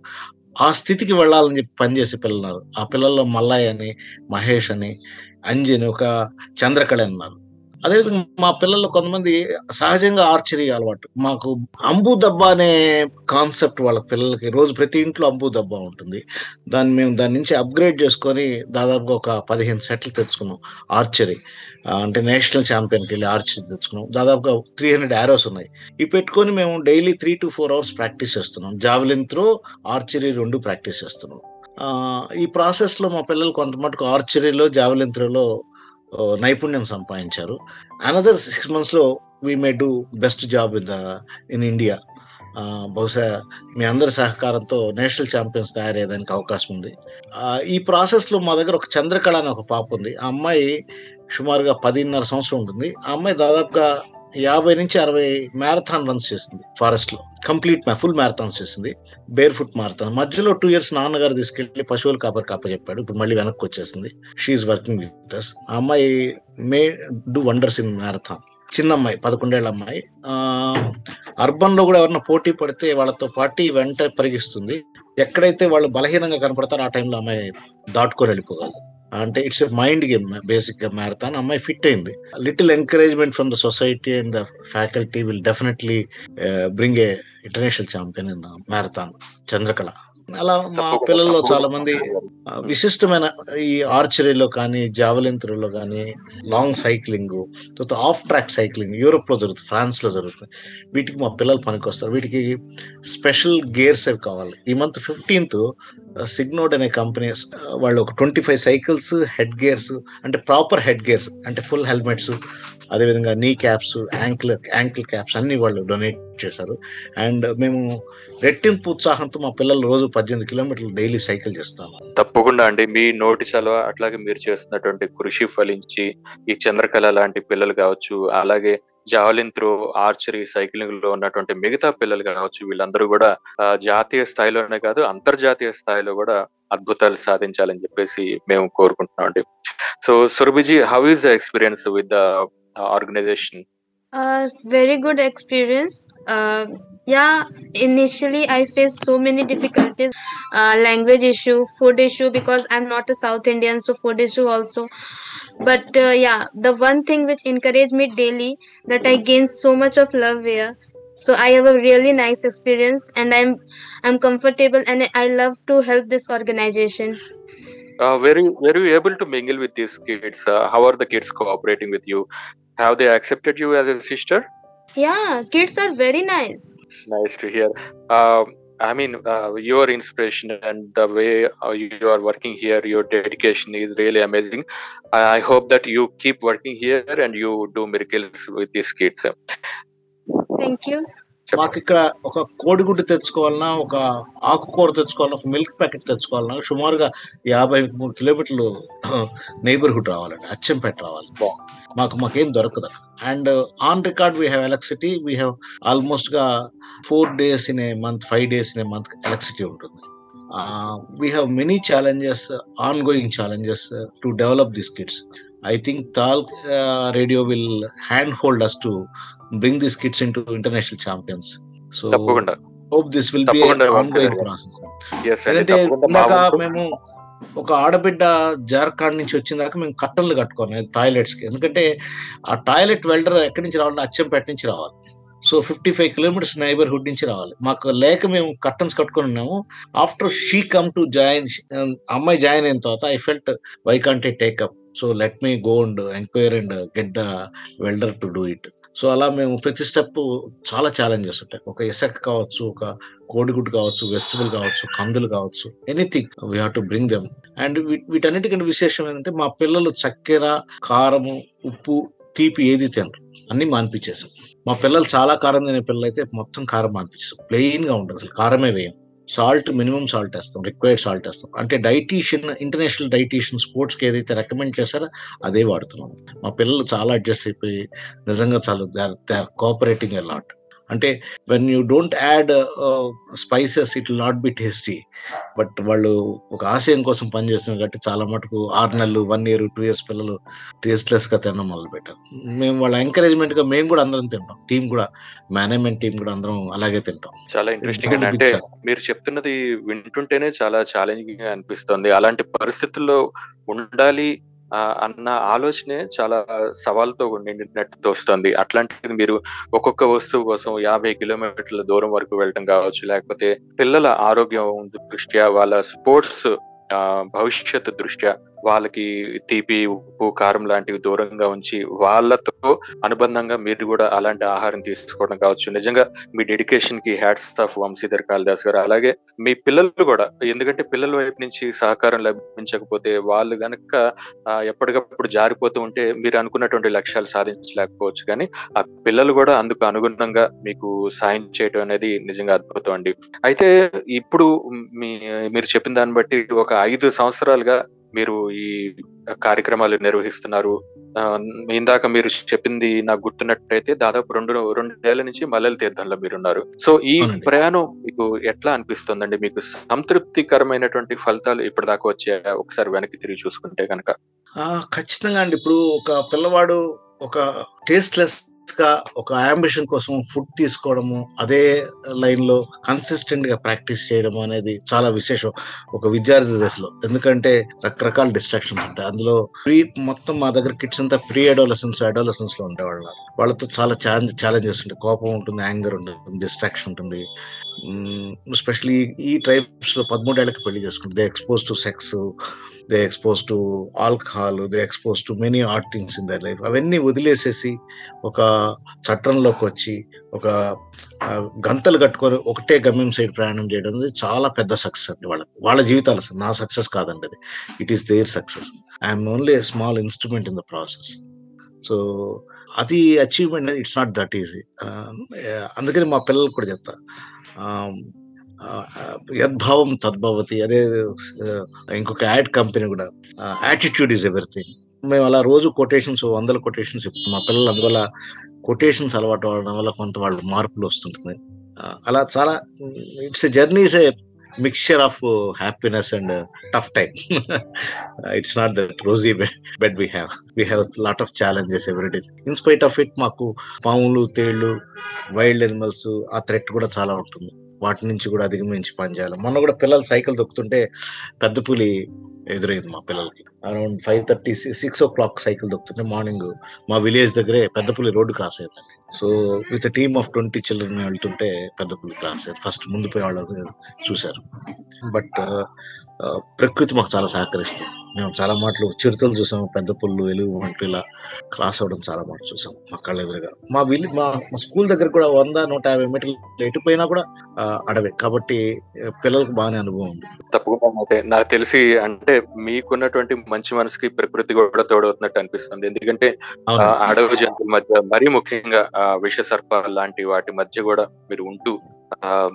ఆ స్థితికి వెళ్ళాలని చెప్పి పనిచేసే పిల్లలు ఉన్నారు. ఆ పిల్లల్లో మల్లయ్య అని మహేష్ అని అంజని ఒక చంద్రకళ అని ఉన్నారు. అదేవిధంగా మా పిల్లల్లో కొంతమంది సహజంగా ఆర్చరీ అలవాటు. మాకు అంబు దబ్బా అనే కాన్సెప్ట్ వాళ్ళ పిల్లలకి రోజు ప్రతి ఇంట్లో అంబు దబ్బా ఉంటుంది. దాన్ని మేము దాని నుంచి అప్గ్రేడ్ చేసుకొని దాదాపుగా ఒక పదిహేను సెట్లు తెచ్చుకున్నాం ఆర్చరీ. అంటే నేషనల్ ఛాంపియన్కి వెళ్ళి ఆర్చరీ తెచ్చుకున్నాం. దాదాపుగా త్రీ హండ్రెడ్ యారోస్ ఉన్నాయి. ఇవి పెట్టుకొని మేము daily three to four hours practice చేస్తున్నాం. జావెలిన్ త్రో ఆర్చరీ రెండు ప్రాక్టీస్ చేస్తున్నాం. ఈ ప్రాసెస్లో మా పిల్లలు కొంత మటుకు ఆర్చరీలో జావెలిన్ త్రోలో నైపుణ్యం సంపాదించారు. అనదర్ సిక్స్ మంత్స్లో we may do best job in the in India బహుశా మీ అందరి సహకారంతో నేషనల్ ఛాంపియన్స్ తయారయ్యేదానికి అవకాశం ఉంది. ఈ ప్రాసెస్లో మా దగ్గర ఒక చంద్రకళ అని ఒక పాప ఉంది. ఆ అమ్మాయి సుమారుగా పదిన్నర సంవత్సరం ఉంటుంది. ఆ అమ్మాయి దాదాపుగా యాభై నుంచి అరవై మ్యారథాన్ రన్స్ చేసింది ఫారెస్ట్లో కంప్లీట్ ఫుల్ మ్యారథాన్స్ చేసింది. Bare foot marathon. మధ్యలో టూ ఇయర్స్ నాన్నగారు తీసుకెళ్ళి పశువులు కాపర్ కాప చెప్పాడు. ఇప్పుడు మళ్ళీ వెనక్కి వచ్చేసింది. షీఈ్ వర్కింగ్ విత్ అస్ ఆ అమ్మాయి may do wonders in marathon చిన్న అమ్మాయి పదకొండేళ్ళ అమ్మాయి అర్బన్లో కూడా ఎవరన్నా పోటీ పడితే వాళ్ళతో పార్టీ వెంట పరిగిస్తుంది. ఎక్కడైతే వాళ్ళు బలహీనంగా కనపడతారో ఆ టైంలో అమ్మాయి దాటుకొని వెళ్ళిపోగలదు. అంటే ఇట్స్ ఎ మైండ్ గేమ్ బేసిక్గా మ్యారథాన్. అమ్మాయి ఫిట్ అయింది. Little encouragement from the society and the faculty will definitely bring a international champion in marathon. Chandrakala. అలా మా పిల్లల్లో చాలా మంది విశిష్టమైన ఈ ఆర్చరీలో కానీ జావలిన్ త్రోలో కానీ లాంగ్ సైక్లింగ్ తర్వాత ఆఫ్ ట్రాక్ సైక్లింగ్ యూరోప్లో జరుగుతుంది ఫ్రాన్స్లో జరుగుతుంది. వీటికి మా పిల్లలు పనికొస్తారు. వీటికి స్పెషల్ గేర్స్ అవి కావాలి. ఈ మంత్ ఫిఫ్టీన్త్ సిగ్నోడ్ అనే కంపెనీ వాళ్ళు ఒక twenty five cycles head gears అంటే ప్రాపర్ హెడ్ గేర్స్ అంటే ఫుల్ హెల్మెట్స్ అదేవిధంగా knee caps ankle ankle caps అన్ని వాళ్ళు డొనేట్ చేశారు. అండ్ మేము రెట్టింపు ఉత్సాహంతో మా పిల్లలు రోజు పద్దెనిమిది కిలోమీటర్లు డైలీ సైకిల్ చేస్తాము తప్పకుండా అండి. మీ నోటి సెలవు అట్లాగే మీరు చేస్తున్నటువంటి కృషి ఫలించి ఈ చంద్రకళ లాంటి పిల్లలు కావచ్చు అలాగే జావలిన్ త్రో ఆర్చరీ సైక్లింగ్లో ఉన్నటువంటి మిగతా పిల్లలు కావచ్చు వీళ్ళందరూ కూడా జాతీయ స్థాయిలోనే కాదు అంతర్జాతీయ స్థాయిలో కూడా అద్భుతాలు సాధించాలని చెప్పేసి మేము కోరుకుంటున్నాం అండి. So Surabhiji how is the experience with the organisation very good experience yeah initially i faced so many difficulties uh, language issue food issue because i'm not a south indian so food issue also. But uh, yeah the one thing which encouraged me daily that i gained so much of love here. So i have a really nice experience and i'm i'm comfortable and i love to help this organization. Uh, were you were you able to mingle with these kids? Uh, how are the kids cooperating with you? Have they accepted you as a sister? Yeah kids are very nice. Nice to hear. Um, I mean, uh, your inspiration and the way uh, you are working here, your dedication is really amazing. I hope that you keep working here and you do miracles with these kids. Thank you. మాకు ఇక్కడ ఒక కోడిగుడ్డు తెచ్చుకోవాలన్నా ఒక ఆకుకూర తెచ్చుకోవాలన్నా ఒక milk packet తెచ్చుకోవాలన్నా సుమారుగా యాభై మూడు కిలోమీటర్లు నైబర్హుడ్ రావాలండి అచ్చంపేట రావాలి. మాకు మాకేం దొరకదు and on record we have electricity we have ఆల్మోస్ట్గా four days in a month five days in a month electricity ఉంటుంది. We have many challenges on going challenges to develop this kids. I think TAL radio will hand hold us to bring this kids into international champions so తప్పకుండా hope going ఉంటుంది. Process Yes, అండి, ఎందుకంటే తప్పకుండా ఇందాక. మేము ఒక ఆడబిడ్డ జార్ఖండ్ నుంచి వచ్చిన దాకా మేము కట్టలు కట్టుకోవాలి టాయిలెట్స్కి. ఎందుకంటే ఆ టాయిలెట్ వెల్డర్ ఎక్కడి నుంచి రావాలి అచ్చంపేట నుంచి రావాలి. So fifty five kilometres neighbourhood నుంచి రావాలి. మాకు లేక మేము కర్టన్స్ కట్టుకొని ఉన్నాము. After she come to join అమ్మాయి జాయిన్ అయిన తర్వాత I felt why can't I take up so let me go and enquire and get the welder to do it so అలా మేము ప్రతి స్టెప్ చాలా ఛాలెంజెస్ ఉంటాయి ఒక ఇసక కావచ్చు ఒక కోడిగుడ్డు కావచ్చు వెజిటబుల్ కావచ్చు కందులు కావచ్చు anything we have to bring them and వీటన్నిటికంటే విశేషం ఏంటంటే మా పిల్లలు చక్కెర కారము ఉప్పు తీపి ఏది తినరు. అన్ని మాన్పించేసాం మా పిల్లలు చాలా కారం తినే పిల్లలు అయితే మొత్తం కారం మాన్పించేసాం ప్లెయిన్గా ఉంటుంది అసలు కారమే వేయం. సాల్ట్ మినిమం సాల్ట్ వేస్తాం రిక్వైర్డ్ సాల్ట్ వేస్తాం. అంటే డైటీషియన్ ఇంటర్నేషనల్ డైటీషియన్ స్పోర్ట్స్కి ఏదైతే రికమెండ్ చేశారో అదే వాడుతున్నాం. మా పిల్లలు చాలా అడ్జస్ట్ అయిపోయి నిజంగా చాలా they are cooperating a lot అంటే when you don't add spices it will not be tasty but వాళ్ళు ఒక ఆశయం కోసం పనిచేస్తున్నారు కాబట్టి చాలా మటుకు ఆరు నెలలు వన్ ఇయర్ టూ ఇయర్స్ పిల్లలు టేస్ట్లెస్గా తినడం మొదలు పెట్టారు. మేము వాళ్ళ ఎంకరేజ్మెంట్గా మేము కూడా అందరం తింటాం. టీం కూడా మేనేజ్మెంట్ టీం కూడా అందరం అలాగే తింటాం. చాలా ఇంట్రెస్టింగ్ అంటే. మీరు చెప్తున్నది వింటుంటేనే చాలా ఛాలెంజింగ్గా అనిపిస్తుంది. అలాంటి పరిస్థితుల్లో ఉండాలి అన్న ఆలోచనే చాలా సవాల్తో నిండినట్టు తోస్తుంది అట్లాంటిది మీరు ఒక్కొక్క వస్తువు కోసం యాభై కిలోమీటర్ల దూరం వరకు వెళ్ళటం కావచ్చు లేకపోతే పిల్లల ఆరోగ్యం దృష్ట్యా వాళ్ళ స్పోర్ట్స్ భవిష్యత్ దృష్ట్యా వాళ్ళకి తీపి ఉప్పు కారం లాంటివి దూరంగా ఉంచి వాళ్ళతో అనుబంధంగా మీరు కూడా అలాంటి ఆహారం తీసుకోవడం కావచ్చు. నిజంగా మీ డెడికేషన్కి హ్యాట్స్ ఆఫ్ వంశీధర్ కాళిదాస్ గారు. అలాగే మీ పిల్లలు కూడా ఎందుకంటే పిల్లల వైపు నుంచి సహకారం లభించకపోతే వాళ్ళు గనక ఎప్పటికప్పుడు జారిపోతూ ఉంటే మీరు అనుకున్నటువంటి లక్ష్యాలు సాధించలేకపోవచ్చు. కానీ ఆ పిల్లలు కూడా అందుకు అనుగుణంగా మీకు సాయం చేయడం అనేది నిజంగా అద్భుతం అండి. అయితే ఇప్పుడు మీ మీరు చెప్పిన దాన్ని బట్టి ఒక ఐదు సంవత్సరాలుగా మీరు ఈ కార్యక్రమాలు నిర్వహిస్తున్నారు. ఇందాక మీరు చెప్పింది నాకు గుర్తున్నట్టయితే దాదాపు రెండు రెండేళ్ళ నుంచి మల్లెల తీర్థంలో మీరున్నారు. సో ఈ. ప్రయాణం మీకు ఎట్లా అనిపిస్తుందండి? మీకు సంతృప్తికరమైనటువంటి ఫలితాలు ఇప్పటిదాకా వచ్చాయా? ఒకసారి వెనక్కి తిరిగి చూసుకుంటే కనుక ఖచ్చితంగా అండి. ఇప్పుడు ఒక పిల్లవాడు ఒక టేస్ట్లెస్ గా ఒక అంబిషన్ కోసం ఫుడ్ తీసుకోవడము అదే లైన్లో కన్సిస్టెంట్గా ప్రాక్టీస్ చేయడం అనేది చాలా విశేషం ఒక విద్యార్థి దశలో. ఎందుకంటే రకరకాల డిస్ట్రాక్షన్స్ ఉంటాయి. అందులో ప్రీ మొత్తం మా దగ్గర కిడ్స్ అంతా ప్రీ అడోలసెన్స్ అడోలసెన్స్లో ఉండేవాళ్ళ. వాళ్ళతో చాలా ఛాలెంజ్ ఛాలెంజెస్ ఉంటాయి. కోపం ఉంటుంది యాంగర్ ఉంటుంది డిస్ట్రాక్షన్ ఉంటుంది. స్పెషలీ ఈ ట్రైబ్స్లో పదమూడేళ్ళకి పెళ్ళి చేసుకుంటుంది expose to sex they expose to alcohol they expose to many art things in their life అవన్నీ వదిలేసేసి ఒక చట్టంలోకి వచ్చి ఒక గంతలు కట్టుకొని ఒకటే గమ్యం సైడ్ ప్రయాణం చేయడం అనేది చాలా పెద్ద సక్సెస్ అండి వాళ్ళకి. వాళ్ళ జీవితాలు నా సక్సెస్ కాదండి అది. It is their success I'm only small instrument in the process so అది achievement it's not that easy అందుకని మా పిల్లలకు కూడా చెప్తా. యద్భావం తద్భవతి అదే ఇంకొక యాడ్ కంపెనీ కూడా యాటిట్యూడ్ ఈజ్ ఎవ్రీథింగ్ మేము అలా రోజు కొటేషన్స్ వందల కొటేషన్స్ మా పిల్లలు అందువల్ల కొటేషన్స్ అలవాటు అవడం వల్ల కొంత వాళ్ళు మార్పులు వస్తుంటుంది. అలా చాలా it's a journey is a mixture of happiness and tough time it's not that rosy bed we have we have lot of challenges every in spite of it మాకు పాములు తేళ్ళు వైల్డ్ ఎనిమల్స్ ఆ థ్రెట్ కూడా చాలా ఉంటుంది. వాటి నుంచి కూడా అధిగమించి పనిచేయాలి మొన్న కూడా పిల్లలు సైకిల్ దొక్కుతుంటే పెద్ద పులి ఎదురైంది మా పిల్లలకి. Around five thirty six o'clock cycle దొక్కుతుంటే morning మా విలేజ్ దగ్గరే పెద్ద పులి రోడ్డు క్రాస్ అయిందండి so with team of twenty children వెళ్తుంటే పెద్ద పులి క్రాస్ అయ్యింది ఫస్ట్ ముందు పోయి వాళ్ళు చూశారు. బట్ ప్రకృతి మాకు చాలా సహకరిస్తుంది. మేము చాలా మాటలు చిరుతలు చూసాము. పెద్ద పుల్లు ఎలుగు వంటలు ఇలా క్రాస్ అవ్వడం చాలా మాటలు చూసాం మా కళ్ళ ఎదురుగా. మా విల్ మా స్కూల్ దగ్గర కూడా వంద నూట యాభై మీటర్లు ఎటు పోయినా కూడా అడవే. కాబట్టి పిల్లలకు బాగానే అనుభవం ఉంది. తప్పకుండా అంటే నాకు తెలిసి అంటే మీకున్నటువంటి మంచి మనసుకి ప్రకృతి కూడా తోడవుతున్నట్టు అనిపిస్తుంది. ఎందుకంటే అడవి జంతువుల మధ్య మరీ ముఖ్యంగా విష సర్పాలు లాంటి వాటి మధ్య కూడా మీరు ఉంటూ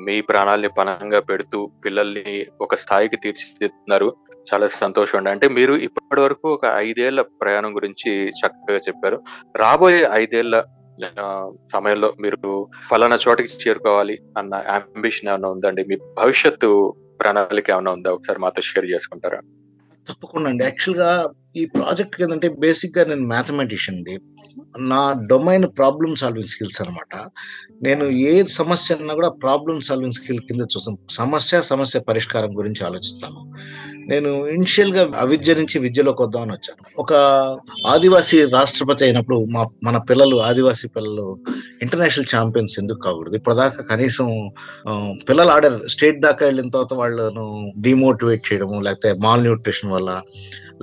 మీ ప్రాణాల్ని పణంగా పెడుతూ పిల్లల్ని ఒక స్థాయికి తీర్చిదిద్దుతున్నారు. చాలా సంతోషం అండి. అంటే మీరు ఇప్పటి వరకు ఒక ఐదేళ్ళ ప్రయాణం గురించి చక్కగా చెప్పారు. రాబోయే ఐదేళ్ళ సమయంలో మీరు ఫలానా చోటికి చేరుకోవాలి అన్న అంబిషన్ ఏమైనా ఉందండి? మీ భవిష్యత్తు ప్రణాళిక ఏమైనా ఉందా? ఒకసారి మాతో షేర్ చేసుకుంటారా? తప్పకుండా అండి. యాక్చువల్గా ఈ ప్రాజెక్ట్ ఏంటంటే బేసిక్గా నేను మ్యాథమెటిషియన్ అండి. నా డొమైన్ ప్రాబ్లమ్ సాల్వింగ్ స్కిల్స్ అనమాట నేను ఏ సమస్య అన్నా కూడా ప్రాబ్లమ్ సాల్వింగ్ స్కిల్ కింద చూస్తాను. సమస్య సమస్య పరిష్కారం గురించి ఆలోచిస్తాను. నేను ఇనిషియల్గా అవిద్య నుంచి విద్యలోకి వద్దామని వచ్చాను. ఒక ఆదివాసీ రాష్ట్రపతి అయినప్పుడు మా మన పిల్లలు ఆదివాసీ పిల్లలు ఇంటర్నేషనల్ ఛాంపియన్స్ ఎందుకు కాకూడదు? ఇప్పటిదాకా కనీసం పిల్లలు ఆడారు. స్టేట్ దాకా వెళ్ళిన తర్వాత వాళ్ళను డిమోటివేట్ చేయడము లేకపోతే మాల్ న్యూట్రిషన్ వల్ల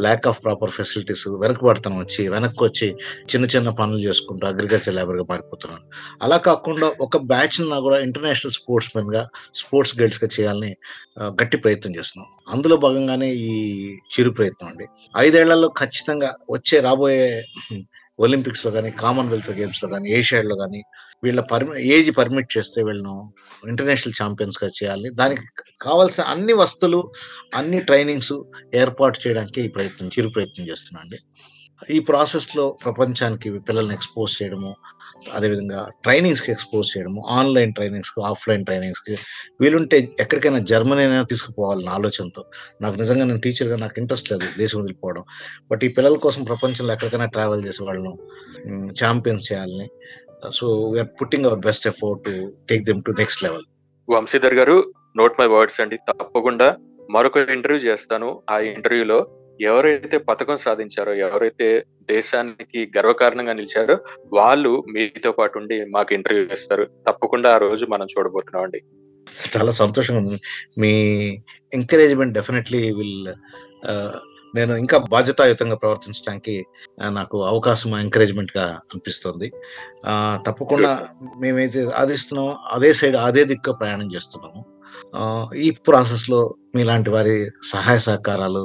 ల్యాక్ ఆఫ్ ప్రాపర్ ఫెసిలిటీస్ వెనకబడతనం వచ్చి వెనక్కి వచ్చి చిన్న చిన్న పనులు చేసుకుంటూ అగ్రికల్చర్ లేబర్గా మారిపోతున్నాను అలా కాకుండా ఒక బ్యాచ్ని నా కూడా ఇంటర్నేషనల్ స్పోర్ట్స్ మెన్గా స్పోర్ట్స్ గైడ్స్గా చేయాలని గట్టి ప్రయత్నం చేస్తున్నాం. అందులో భాగంగానే ఈ చిరు ప్రయత్నం అండి. ఐదేళ్ళలో ఖచ్చితంగా వచ్చే రాబోయే ఒలింపిక్స్లో కానీ కామన్వెల్త్ గేమ్స్లో కానీ ఏషియాడ్లో కానీ వీళ్ళ పర్మి ఏజ్ పర్మిట్ చేస్తే వీళ్ళను ఇంటర్నేషనల్ ఛాంపియన్స్గా చేయాలి. దానికి కావాల్సిన అన్ని వస్తువులు అన్ని ట్రైనింగ్స్ ఏర్పాటు చేయడానికి ఈ ప్రయత్నం చిరు ప్రయత్నం చేస్తున్నాండి ఈ ప్రాసెస్లో ప్రపంచానికి పిల్లల్ని ఎక్స్పోజ్ చేయడము అదేవిధంగా ట్రైనింగ్స్కి ఎక్స్పోజ్ చేయడము ఆన్లైన్ ట్రైనింగ్స్కి ఆఫ్లైన్ ట్రైనింగ్స్కి వీలుంటే ఎక్కడికైనా జర్మనీ అయినా తీసుకుపోవాలన్న ఆలోచనతో. నాకు నిజంగా నేను టీచర్గా నాకు ఇంట్రెస్ట్ లేదు దేశం వదిలిపోవడం. బట్ ఈ పిల్లల కోసం ప్రపంచంలో ఎక్కడికైనా ట్రావెల్ చేసే వాళ్ళను ఛాంపియన్స్ చేయాలని so we are putting our best effort to take them to next level Vamshidhar గారు నోట్ మై వర్డ్స్ అండి. తప్పకుండా మరొక ఇంటర్వ్యూ చేస్తాను. ఆ ఇంటర్వ్యూలో ఎవరైతే పథకం సాధించారో ఎవరైతే దేశానికి గర్వకారణంగా నిలిచారో వాళ్ళు మీతో పాటు ఉండి మాకు ఇంటర్వ్యూ చేస్తారు. తప్పకుండా ఆ రోజు మనం చూడబోతున్నాం అండి. చాలా సంతోషంగా ఉంది. మీ ఎంకరేజ్మెంట్ డెఫినెట్లీ విల్ నేను ఇంకా బాధ్యతాయుతంగా ప్రవర్తించడానికి నాకు అవకాశం ఎంకరేజ్మెంట్గా అనిపిస్తుంది. తప్పకుండా మేమైతే ఆదిస్తున్నామో అదే సైడ్ అదే దిక్కు ప్రయాణం చేస్తున్నాము. ఈ ప్రాసెస్లో మీలాంటి వారి సహాయ సహకారాలు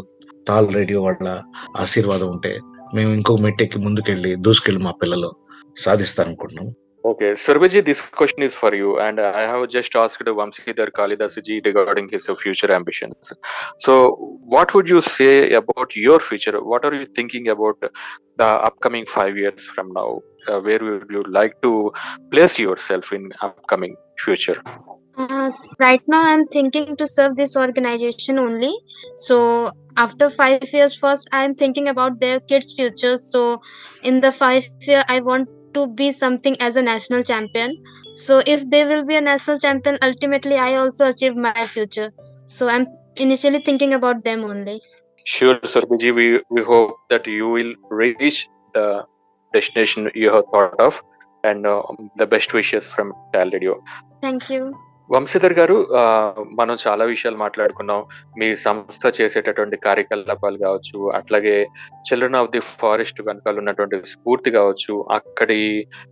తాల్ రేడియో వాళ్ళ ఆశీర్వాదం ఉంటే మేము ఇంకో మెట్టెక్కి ముందుకెళ్ళి దూసుకెళ్ళి మా పిల్లలు సాధిస్తారనుకుంటున్నాము Okay, Sarvaji, this question is for you, and I have just asked Vamsidhar Kalidasji regarding his future ambitions. So, what would you say about your future? What are you thinking about the upcoming five years from now? Uh, where would you like to place yourself in upcoming future? Uh, right now, I'm thinking to serve this organization only. So, after five years, first, I'm thinking about their kids' future. So, in the five year, I want to be something as a national champion. So, if they will be a national champion, ultimately, I also achieve my future. So, I'm initially thinking about them only. Sure, Sarvaji, we, we hope that you will reach the destination you have thought of, and uh, the best wishes from Tal Radio. Thank you. Vamshidhar గారు ఆ, మనం చాలా విషయాలు మాట్లాడుకున్నాం. మీ సంస్థ చేసేటటువంటి కార్యకలాపాలు కావచ్చు అట్లాగే చిల్డ్రన్ ఆఫ్ ది ఫారెస్ట్ వెనకాల ఉన్నటువంటి స్ఫూర్తి కావచ్చు అక్కడి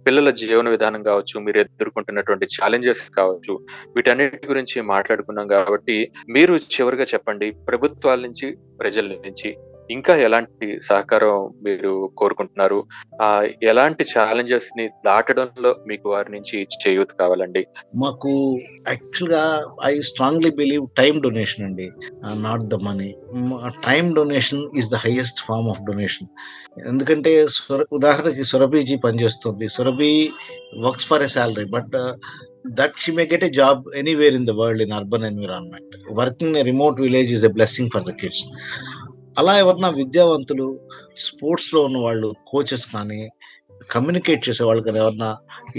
పిల్లల జీవన విధానం కావచ్చు మీరు ఎదుర్కొంటున్నటువంటి ఛాలెంజెస్ కావచ్చు వీటన్నిటి గురించి మాట్లాడుకున్నాం కాబట్టి మీరు చివరిగా చెప్పండి ప్రభుత్వాల నుంచి ప్రజల నుంచి ఇంకా ఎలాంటి సహకారం మీరు కోరుకుంటున్నారు? ఆ ఎలాంటి ఛాలెంజెస్ని దాటడంలో మీకు వారి నుంచి చేయూత కావాలండి? మాకు యాక్చువల్గా I strongly believe time donation అండి. Not the money time donation is the highest form of donation ఎందుకంటే ఉదాహరణకి సురభిజీ పనిచేస్తుంది. Surabhi works for a salary but that she may get a job anywhere in the world in urban environment working a remote village is a blessing for the kids అలా ఎవరన్నా విద్యావంతులు స్పోర్ట్స్లో ఉన్న వాళ్ళు coaches కానీ కమ్యూనికేట్ చేసే వాళ్ళు కానీ ఎవరన్నా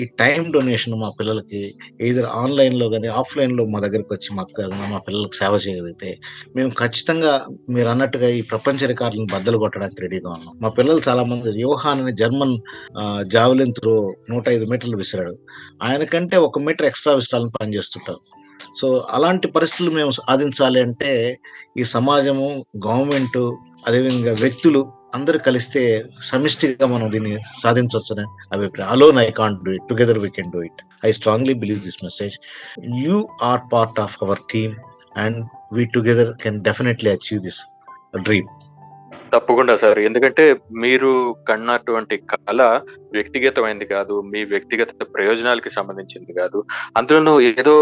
ఈ టైం డొనేషన్ మా పిల్లలకి ఏదైనా ఆన్లైన్లో కానీ ఆఫ్లైన్లో మా దగ్గరికి వచ్చి మాకు ఏదైనా మా పిల్లలకు సేవ చేయగలిగితే మేము ఖచ్చితంగా మీరు అన్నట్టుగా ఈ ప్రపంచ రికార్డులను బద్దలు కొట్టడానికి రెడీగా ఉన్నాం. మా పిల్లలు చాలా మంది యోహాన్ అనే జర్మన్ జావలిన్ త్రో నూట ఐదు మీటర్లు విసిరాడు. ఆయన కంటే ఒక మీటర్ ఎక్స్ట్రా విసిరాలని పనిచేస్తుంటారు. సో అలాంటి పరిస్థితులు మేము సాధించాలి అంటే ఈ సమాజము గవర్నమెంట్ అదేవిధంగా వ్యక్తులు అందరు కలిస్తే సమిష్టిగా మనం దీన్ని సాధించవచ్చనే అభిప్రాయం. Alone I can't do it together we can do it I strongly believe this message you are part of our team and we together can definitely achieve this dream తప్పకుండా సార్. ఎందుకంటే మీరు కన్నటువంటి కళ వ్యక్తిగతమైనది కాదు మీ వ్యక్తిగత ప్రయోజనాలకి సంబంధించింది కాదు. అందులోనూ ఏదో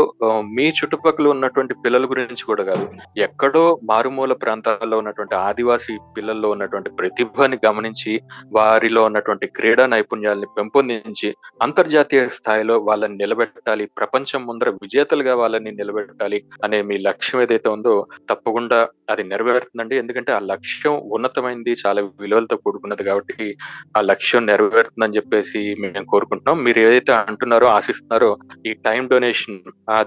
మీ చుట్టుపక్కల ఉన్నటువంటి పిల్లల గురించి కూడా కాదు. ఎక్కడో మారుమూల ప్రాంతాల్లో ఉన్నటువంటి ఆదివాసీ పిల్లల్లో ఉన్నటువంటి ప్రతిభని గమనించి వారిలో ఉన్నటువంటి క్రీడా నైపుణ్యాలని పెంపొందించి అంతర్జాతీయ స్థాయిలో వాళ్ళని నిలబెట్టాలి ప్రపంచం ముందర విజేతలుగా వాళ్ళని నిలబెట్టాలి అనే మీ లక్ష్యం ఏదైతే ఉందో తప్పకుండా అది నెరవేరుతుందండి. ఎందుకంటే ఆ లక్ష్యం ఉన్నతమైంది చాలా విలువలతో కూడుకున్నది కాబట్టి ఆ లక్ష్యం నెరవేరుతుందని చెప్పేసి మేము కోరుకుంటున్నాం. మీరు ఏదైతే అంటున్నారో ఆశిస్తున్నారో ఈ టైం డొనేషన్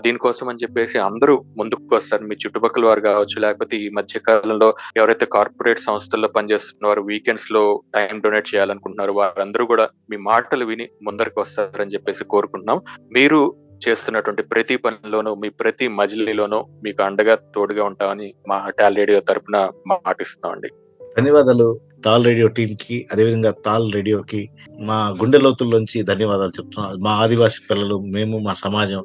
దీనికోసం అని చెప్పేసి అందరూ ముందుకు వస్తారు. మీ చుట్టుపక్కల వారు కావచ్చు లేకపోతే ఈ మధ్య కాలంలో ఎవరైతే కార్పొరేట్ సంస్థల్లో పనిచేస్తున్నారో వీకెండ్స్లో టైం డొనేట్ చేయాలనుకుంటున్నారో వారందరూ కూడా మీ మాటలు విని ముందరికి వస్తారని చెప్పేసి కోరుకుంటున్నాం. మీరు చేస్తున్నటువంటి ప్రతి పనిలోనూ మీ ప్రతి మజిలీలోనూ మీకు అండగా తోడుగా ఉంటామని మా టాల్ రేడియో తరపున మాటిస్తున్నామండి. ధన్యవాదాలు తాల్ రేడియో టీంకి అదేవిధంగా తాల్ రేడియోకి. మా గుండె లోతుల్లోంచి ధన్యవాదాలు చెప్తున్నాను మా ఆదివాసీ పిల్లలు మేము మా సమాజం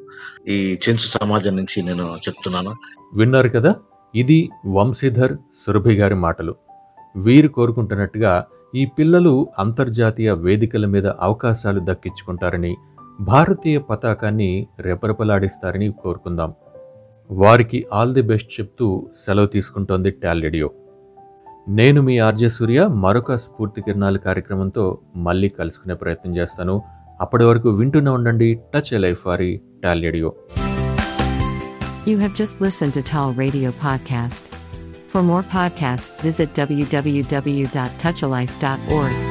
ఈ చెంచు సమాజం నుంచి నేను చెప్తున్నాను. విన్నారు కదా ఇది వంశీధర్ సురభి గారి మాటలు. వీరు కోరుకుంటున్నట్టుగా ఈ పిల్లలు అంతర్జాతీయ వేదికల మీద అవకాశాలు దక్కించుకుంటారని భారతీయ పతాకాన్ని రెపరెపలాడిస్తారని కోరుకుందాం. వారికి ఆల్ ది బెస్ట్ చెప్తూ సెలవు తీసుకుంటోంది టాల్ రేడియో. నేను మీ ఆర్జే సూర్య మరొక స్ఫూర్తి కిరణాల కార్యక్రమంతో మళ్ళీ కలుసుకునే ప్రయత్నం చేస్తాను అప్పటి వరకు వింటూనే ఉండండి టచ్ ఎ లైఫ్ వారి TAL radio You have just listened to Tall Radio Podcast. For more podcasts, visit www.touchalife.org.